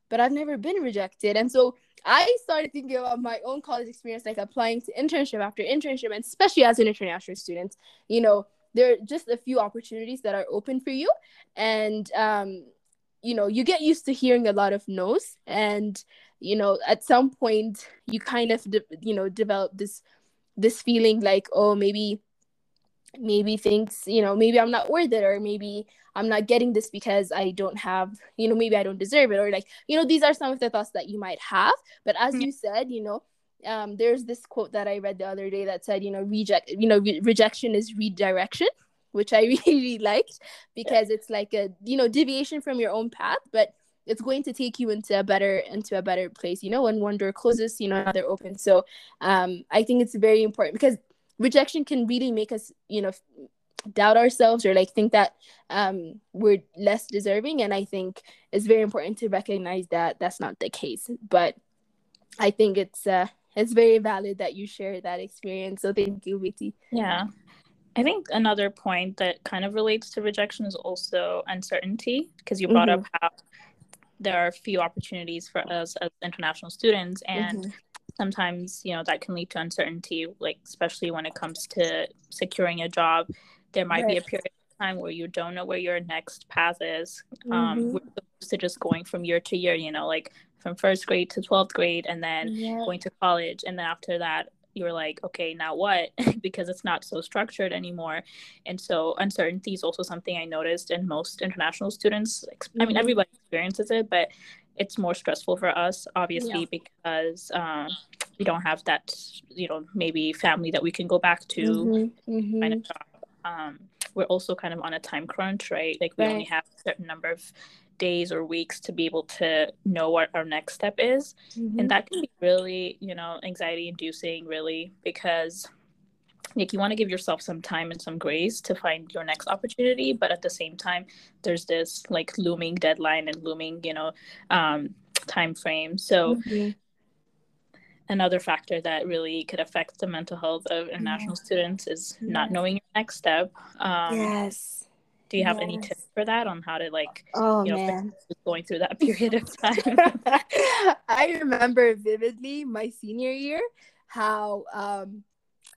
but I've never been rejected. And so I started thinking about my own college experience, like applying to internship after internship, and especially as an international student, you know, there are just a few opportunities that are open for you. And, um, you know, you get used to hearing a lot of no's. And, you know, at some point, you kind of, de- you know, develop this this feeling like oh maybe maybe things, you know maybe i'm not worth it or maybe i'm not getting this because i don't have you know maybe i don't deserve it or like you know these are some of the thoughts that you might have but as mm-hmm. you said you know um, there's this quote that i read the other day that said you know reject you know re- rejection is redirection which i really, really liked because yeah. it's like a you know deviation from your own path but it's going to take you into a better into a better place you know when one door closes you know another opens so um i think it's very important because rejection can really make us you know doubt ourselves or like think that um we're less deserving. And i think it's very important to recognize that that's not the case. But i think it's uh it's very valid that you share that experience. So thank you Viti. yeah. I think another point that kind of relates to rejection is also uncertainty because you brought mm-hmm. up how there are few opportunities for us as international students. And mm-hmm. sometimes you know that can lead to uncertainty like especially when it comes to securing a job there might right. be a period of time where you don't know where your next path is um, mm-hmm. um we're supposed to just going from year to year you know like from first grade to 12th grade and then yeah. going to college and then after that you're like okay now what because it's not so structured anymore and so uncertainty is also something i noticed in most international students i mean mm-hmm. everybody experiences it but it's more stressful for us obviously yeah. because um, we don't have that you know maybe family that we can go back to mm-hmm, mm-hmm. kind of um, we're also kind of on a time crunch right like we right. only have a certain number of days or weeks to be able to know what our next step is mm-hmm. and that can be really you know anxiety inducing really because like you want to give yourself some time and some grace to find your next opportunity but at the same time there's this like looming deadline and looming you know um, time frame so mm-hmm. Another factor that really could affect the mental health of international yeah. students is yeah. not knowing your next step um, yes do you have yes. any tips for that on how to like oh you know, man going through that period of time i remember vividly my senior year how um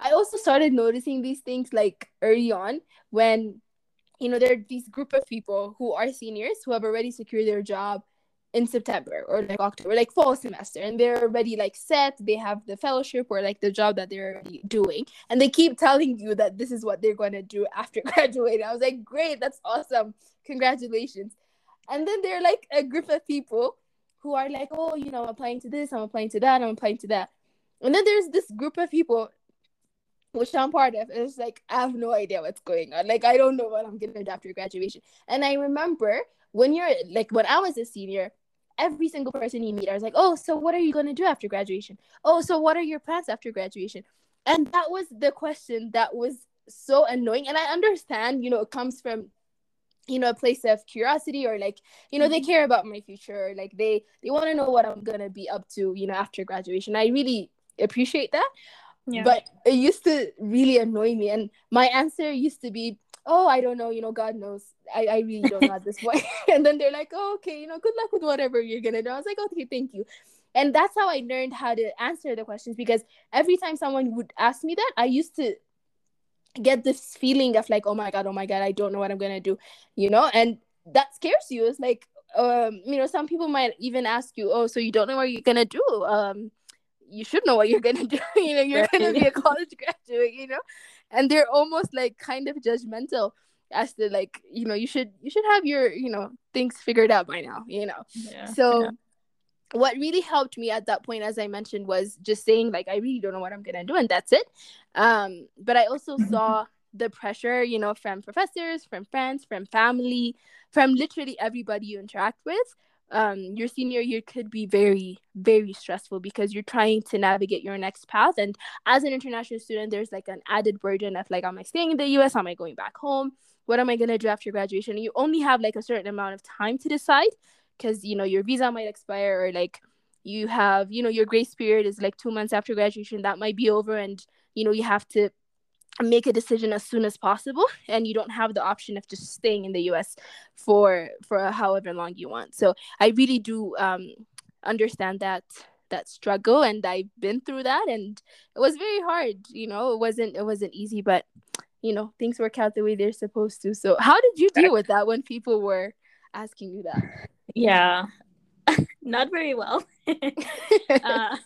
I also started noticing these things like early on when you know there are these group of people who are seniors who have already secured their job in September or like October, like fall semester, and they're already like set. They have the fellowship or like the job that they're doing, and they keep telling you that this is what they're going to do after graduating. I was like, great, that's awesome, congratulations. And then they're like a group of people who are like, oh, you know, I'm applying to this, I'm applying to that, I'm applying to that. And then there's this group of people which I'm part of, it's like I have no idea what's going on. Like I don't know what I'm gonna do after graduation. And I remember when you're like when I was a senior, every single person you meet, I was like, oh, so what are you gonna do after graduation? Oh, so what are your plans after graduation? And that was the question that was so annoying. And I understand, you know, it comes from you know a place of curiosity or like you know they mm-hmm. care about my future like they they want to know what i'm gonna be up to you know after graduation i really appreciate that yeah. But it used to really annoy me. And my answer used to be, oh, I don't know, you know, God knows. I, I really don't know at this point. and then they're like, oh, okay, you know, good luck with whatever you're going to do. I was like, okay, thank you. And that's how I learned how to answer the questions because every time someone would ask me that, I used to get this feeling of like, oh my God, oh my God, I don't know what I'm going to do, you know? And that scares you. It's like, um, you know, some people might even ask you, oh, so you don't know what you're going to do. Um, you should know what you're gonna do. you know, you're right. gonna be a college graduate, you know, and they're almost like kind of judgmental as to like, you know, you should you should have your you know things figured out by now, you know. Yeah. So. Yeah. What really helped me at that point, as I mentioned, was just saying like I really don't know what I'm gonna do, and that's it. Um, but I also saw the pressure, you know, from professors, from friends, from family, from literally everybody you interact with um, your senior year could be very, very stressful because you're trying to navigate your next path. And as an international student, there's like an added burden of like, am I staying in the US? Am I going back home? What am I gonna do after graduation? You only have like a certain amount of time to decide because you know your visa might expire or like you have, you know, your grace period is like two months after graduation, that might be over and you know, you have to make a decision as soon as possible and you don't have the option of just staying in the US for for however long you want. So I really do um understand that that struggle and I've been through that and it was very hard, you know. It wasn't it wasn't easy but you know, things work out the way they're supposed to. So how did you deal with that when people were asking you that? Yeah. Not very well. uh,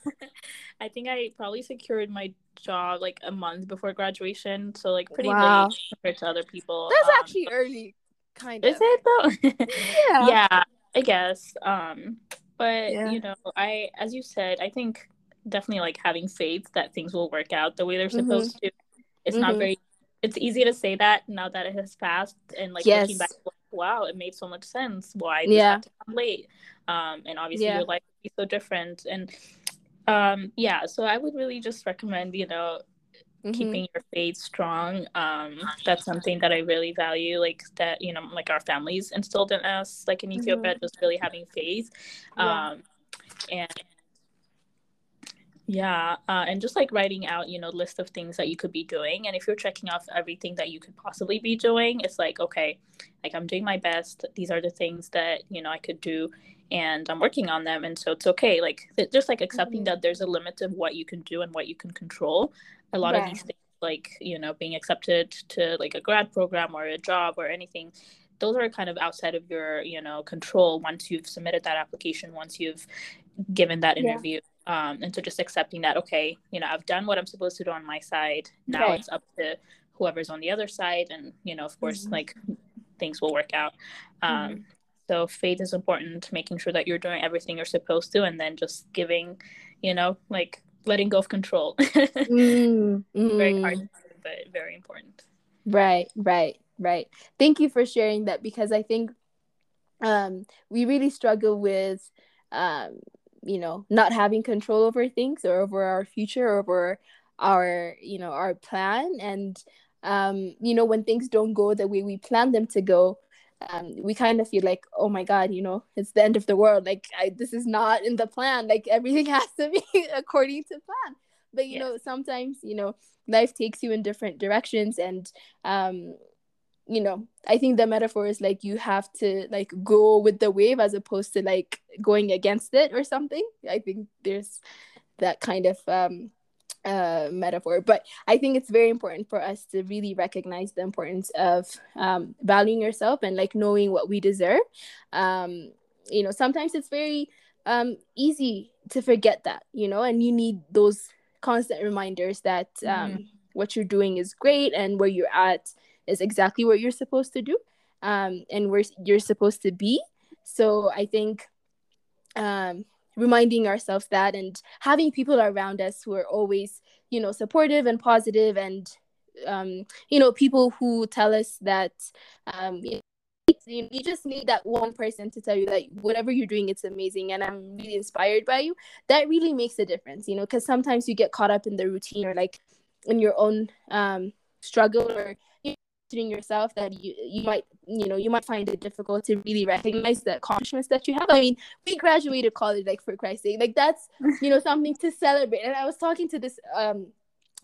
I think I probably secured my job like a month before graduation, so like pretty wow. late compared to other people. That's um, actually early, kind of. Is it though? yeah. Yeah, I guess. Um, but yeah. you know, I as you said, I think definitely like having faith that things will work out the way they're mm-hmm. supposed to. It's mm-hmm. not very. It's easy to say that now that it has passed, and like yes. looking back, wow, it made so much sense. Why yeah. late? Um, and obviously yeah. your life would be so different, and um, yeah, so I would really just recommend, you know, mm-hmm. keeping your faith strong. Um, that's something that I really value, like that, you know, like our families instilled in us, like in Ethiopia, mm-hmm. just really having faith. Yeah. Um, and yeah, uh, and just like writing out, you know, list of things that you could be doing, and if you're checking off everything that you could possibly be doing, it's like, okay, like I'm doing my best. These are the things that you know I could do, and I'm working on them. And so it's okay. Like just like accepting mm-hmm. that there's a limit of what you can do and what you can control. A lot of these things, like, you know, being accepted to like a grad program or a job or anything, those are kind of outside of your, you know, control once you've submitted that application, once you've given that interview. Yeah. Um, and so just accepting that, okay, you know, I've done what I'm supposed to do on my side. Now it's up to whoever's on the other side. And, you know, of course, mm-hmm. like things will work out. Um, mm-hmm. So faith is important, making sure that you're doing everything you're supposed to, and then just giving, you know, like letting go of control. mm, mm. Very hard, but very important. Right, right, right. Thank you for sharing that because I think um, we really struggle with, um, you know, not having control over things or over our future, or over our, you know, our plan. And, um, you know, when things don't go the way we plan them to go, um, we kind of feel like, oh my God, you know, it's the end of the world. Like, I, this is not in the plan. Like, everything has to be according to plan. But, you know, sometimes, you know, life takes you in different directions. And, um, you know, I think the metaphor is like you have to like go with the wave as opposed to like going against it or something. I think there's that kind of um uh, metaphor, but I think it's very important for us to really recognize the importance of um, valuing yourself and like knowing what we deserve. Um, you know, sometimes it's very um, easy to forget that, you know, and you need those constant reminders that um, mm. what you're doing is great and where you're at is exactly what you're supposed to do um, and where you're supposed to be. So I think um, reminding ourselves that and having people around us who are always you know supportive and positive and um, you know people who tell us that um, you, you just need that one person to tell you that whatever you're doing it's amazing and i'm really inspired by you that really makes a difference you know because sometimes you get caught up in the routine or like in your own um, struggle or yourself that you you might you know you might find it difficult to really recognize the accomplishments that you have. I mean we graduated college like for christ's sake. Like that's you know something to celebrate. And i was talking to this um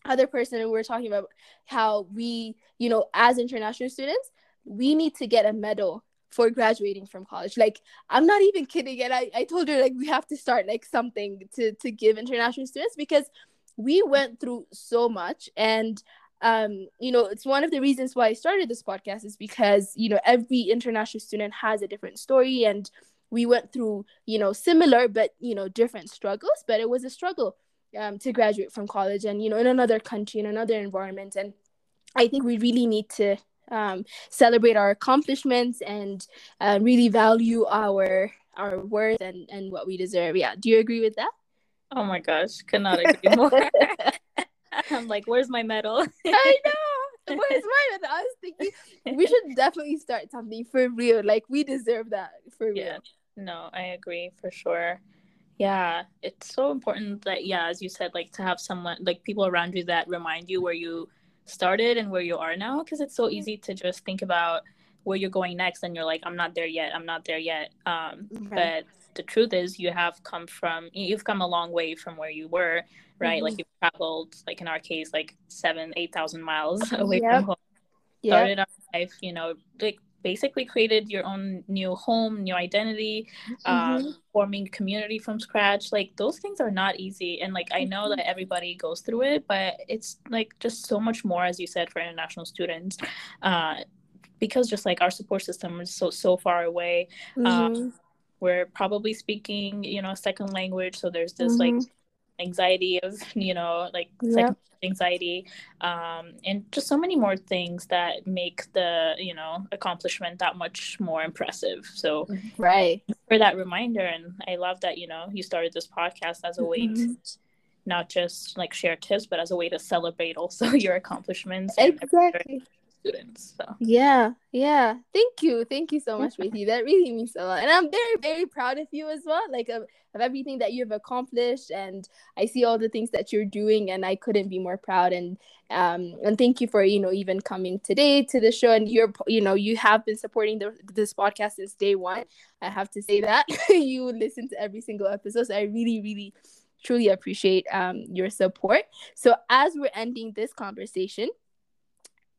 other person and we were talking about how we you know as international students we need to get a medal for graduating from college. Like i'm not even kidding. And i, I told her like we have to start like something to to give international students because we went through so much. And um, you know, it's one of the reasons why I started this podcast is because, you know, every international student has a different story and we went through, you know, similar but, you know, different struggles, but it was a struggle um, to graduate from college and, you know, in another country, in another environment. And I think we really need to um, celebrate our accomplishments and uh, really value our our worth and, and what we deserve. Yeah. Do you agree with that? Oh my gosh, cannot agree more. I'm like, where's my medal? I know. Where's my medal? I was thinking we should definitely start something for real. Like we deserve that for real. Yeah. No, I agree for sure. Yeah, it's so important that yeah, as you said, like to have someone like people around you that remind you where you started and where you are now because it's so easy to just think about where you're going next and you're like i'm not there yet i'm not there yet um, but the truth is you have come from you've come a long way from where you were right mm-hmm. like you've traveled like in our case like seven eight thousand miles away yep. from home started yep. our life you know like basically created your own new home new identity um, mm-hmm. um, forming community from scratch like those things are not easy and like i know that mm-hmm. everybody goes through it but it's like just so much more as you said for international students uh, because just like our support system is so so far away um, mm-hmm. um, we're probably speaking you know second language. So there's this like mm-hmm. anxiety of you know like yep. anxiety. Um, and just so many more things that make the you know accomplishment that much more impressive. So right. for that reminder and i love that you know you started this podcast as a way mm-hmm. to not just like share tips but as a way to celebrate also your accomplishments. Exactly students. So. Yeah, yeah. Thank you, thank you so much, Beatty. That really means a lot, and I'm very, very proud of you as well. Like of, of everything that you've accomplished, and I see all the things that you're doing, and I couldn't be more proud. And um, and thank you for you know even coming today to the show, and you're you know you have been supporting the, this podcast since day one. I have to say that you listen to every single episode, so I really, really truly appreciate um, your support. So, as we're ending this conversation,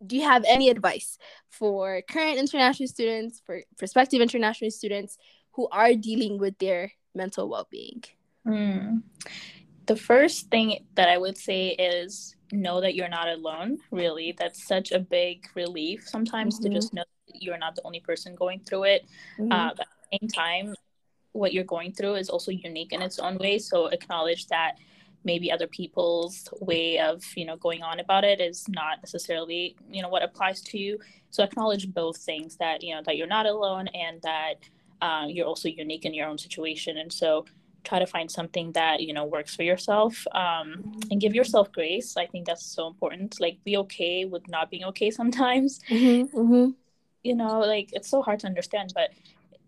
do you have any advice for current international students, for prospective international students who are dealing with their mental well being? Mm. The first thing that I would say is know that you're not alone, really. That's such a big relief sometimes mm-hmm. to just know that you're not the only person going through it. Mm-hmm. Uh, at the same time, what you're going through is also unique in its own way. So acknowledge that maybe other people's way of you know going on about it is not necessarily you know what applies to you. So acknowledge both things that you know that you're not alone and that uh, you're also unique in your own situation. And so try to find something that you know works for yourself um, and give yourself grace. I think that's so important. Like be okay with not being okay sometimes. Mm-hmm, mm-hmm. you know like it's so hard to understand but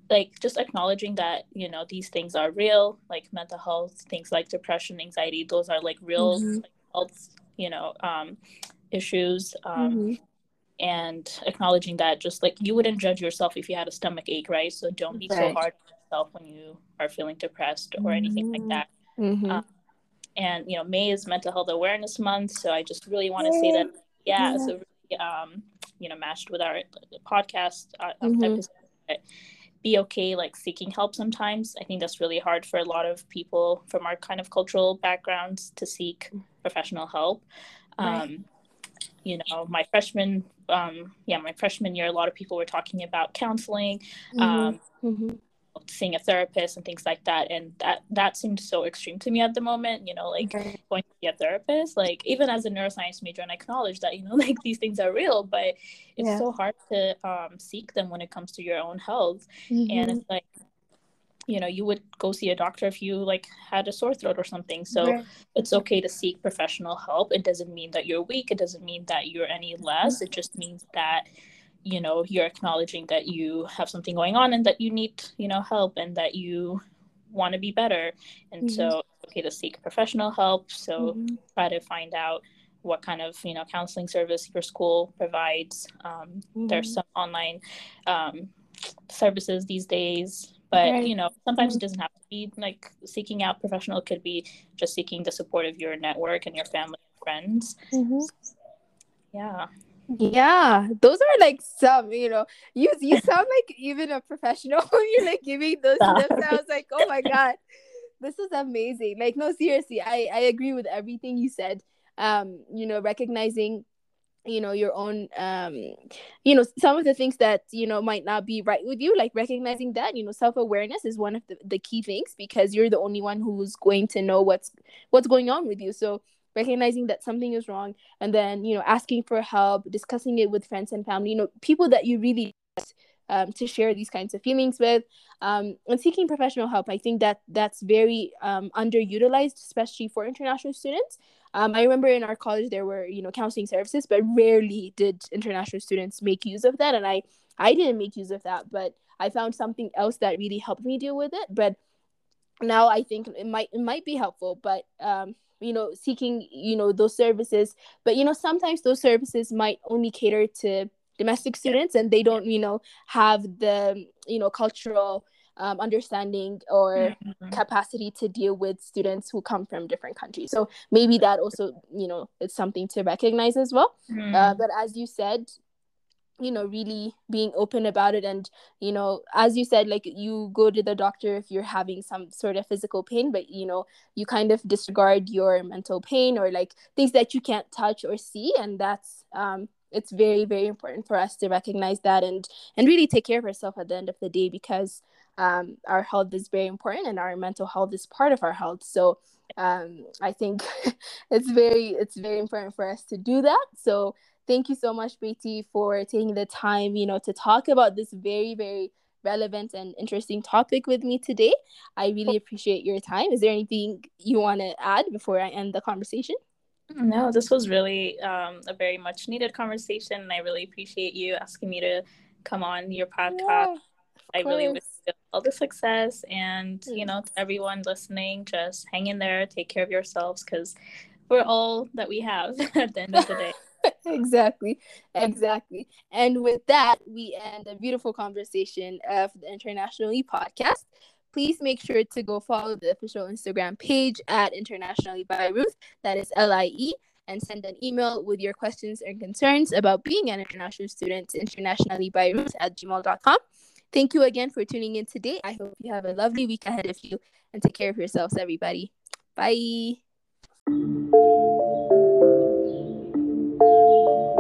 like just acknowledging that you know these things are real like mental health things like depression anxiety those are like real mm-hmm. like, health you know um, issues um, mm-hmm. and acknowledging that just like you wouldn't judge yourself if you had a stomach ache right so don't be right. so hard on yourself when you are feeling depressed or anything like that mm-hmm. um, and you know may is mental health awareness month so i just really want to say that yeah, yeah. so really, um, you know matched with our podcast uh, mm-hmm. episode be okay like seeking help sometimes i think that's really hard for a lot of people from our kind of cultural backgrounds to seek professional help right. um, you know my freshman um, yeah my freshman year a lot of people were talking about counseling mm-hmm. Um, mm-hmm seeing a therapist and things like that and that that seemed so extreme to me at the moment you know like going to see a therapist like even as a neuroscience major and i acknowledge that you know like these things are real but it's yeah. so hard to um, seek them when it comes to your own health mm-hmm. and it's like you know you would go see a doctor if you like had a sore throat or something so right. it's okay to seek professional help it doesn't mean that you're weak it doesn't mean that you're any less it just means that you know you're acknowledging that you have something going on and that you need you know help and that you want to be better and mm-hmm. so okay to seek professional help so mm-hmm. try to find out what kind of you know counseling service your school provides um, mm-hmm. there's some online um, services these days but right. you know sometimes it mm-hmm. doesn't have to be like seeking out professional it could be just seeking the support of your network and your family and friends mm-hmm. yeah yeah, those are like some, you know, you you sound like even a professional when you're like giving those tips. I was like, oh my god, this is amazing. Like, no, seriously, I I agree with everything you said. Um, you know, recognizing, you know, your own, um, you know, some of the things that you know might not be right with you. Like recognizing that, you know, self awareness is one of the the key things because you're the only one who's going to know what's what's going on with you. So recognizing that something is wrong and then you know asking for help discussing it with friends and family you know people that you really um, to share these kinds of feelings with um, and seeking professional help. I think that that's very um, underutilized especially for international students. Um, i remember in our college there were you know counseling services but rarely did international students make use of that and i i didn't make use of that but i found something else that really helped me deal with it. But now i think it might it might be helpful but um you know seeking you know those services but you know sometimes those services might only cater to domestic students and they don't you know have the you know cultural um, understanding or mm-hmm. capacity to deal with students who come from different countries. So maybe that also, you know, it's something to recognize as well. Mm-hmm. Uh, but as you said, you know really being open about it. And you know as you said like you go to the doctor if you're having some sort of physical pain but you know you kind of disregard your mental pain or like things that you can't touch or see. And that's um it's very very important for us to recognize that and and really take care of ourselves at the end of the day because um our health is very important and our mental health is part of our health. So um i think it's very it's very important for us to do that. So thank you so much, Beatty, for taking the time, you know, to talk about this very, very relevant and interesting topic with me today. I really appreciate your time. Is there anything you want to add before I end the conversation? No, this was really um, a very much needed conversation. And I really appreciate you asking me to come on your podcast. Yeah, I really wish you all the success. And, you know, to everyone listening, just hang in there, take care of yourselves because we're all that we have at the end of the day. exactly exactly. And with that we end a beautiful conversation of the internationally podcast please make sure to go follow the official instagram page at internationally by ruth that is l-i-e and send an email with your questions and concerns about being an international student to internationally by ruth at gmail.com thank you again for tuning in today. I hope you have a lovely week ahead of you and take care of yourselves everybody. Bye thank you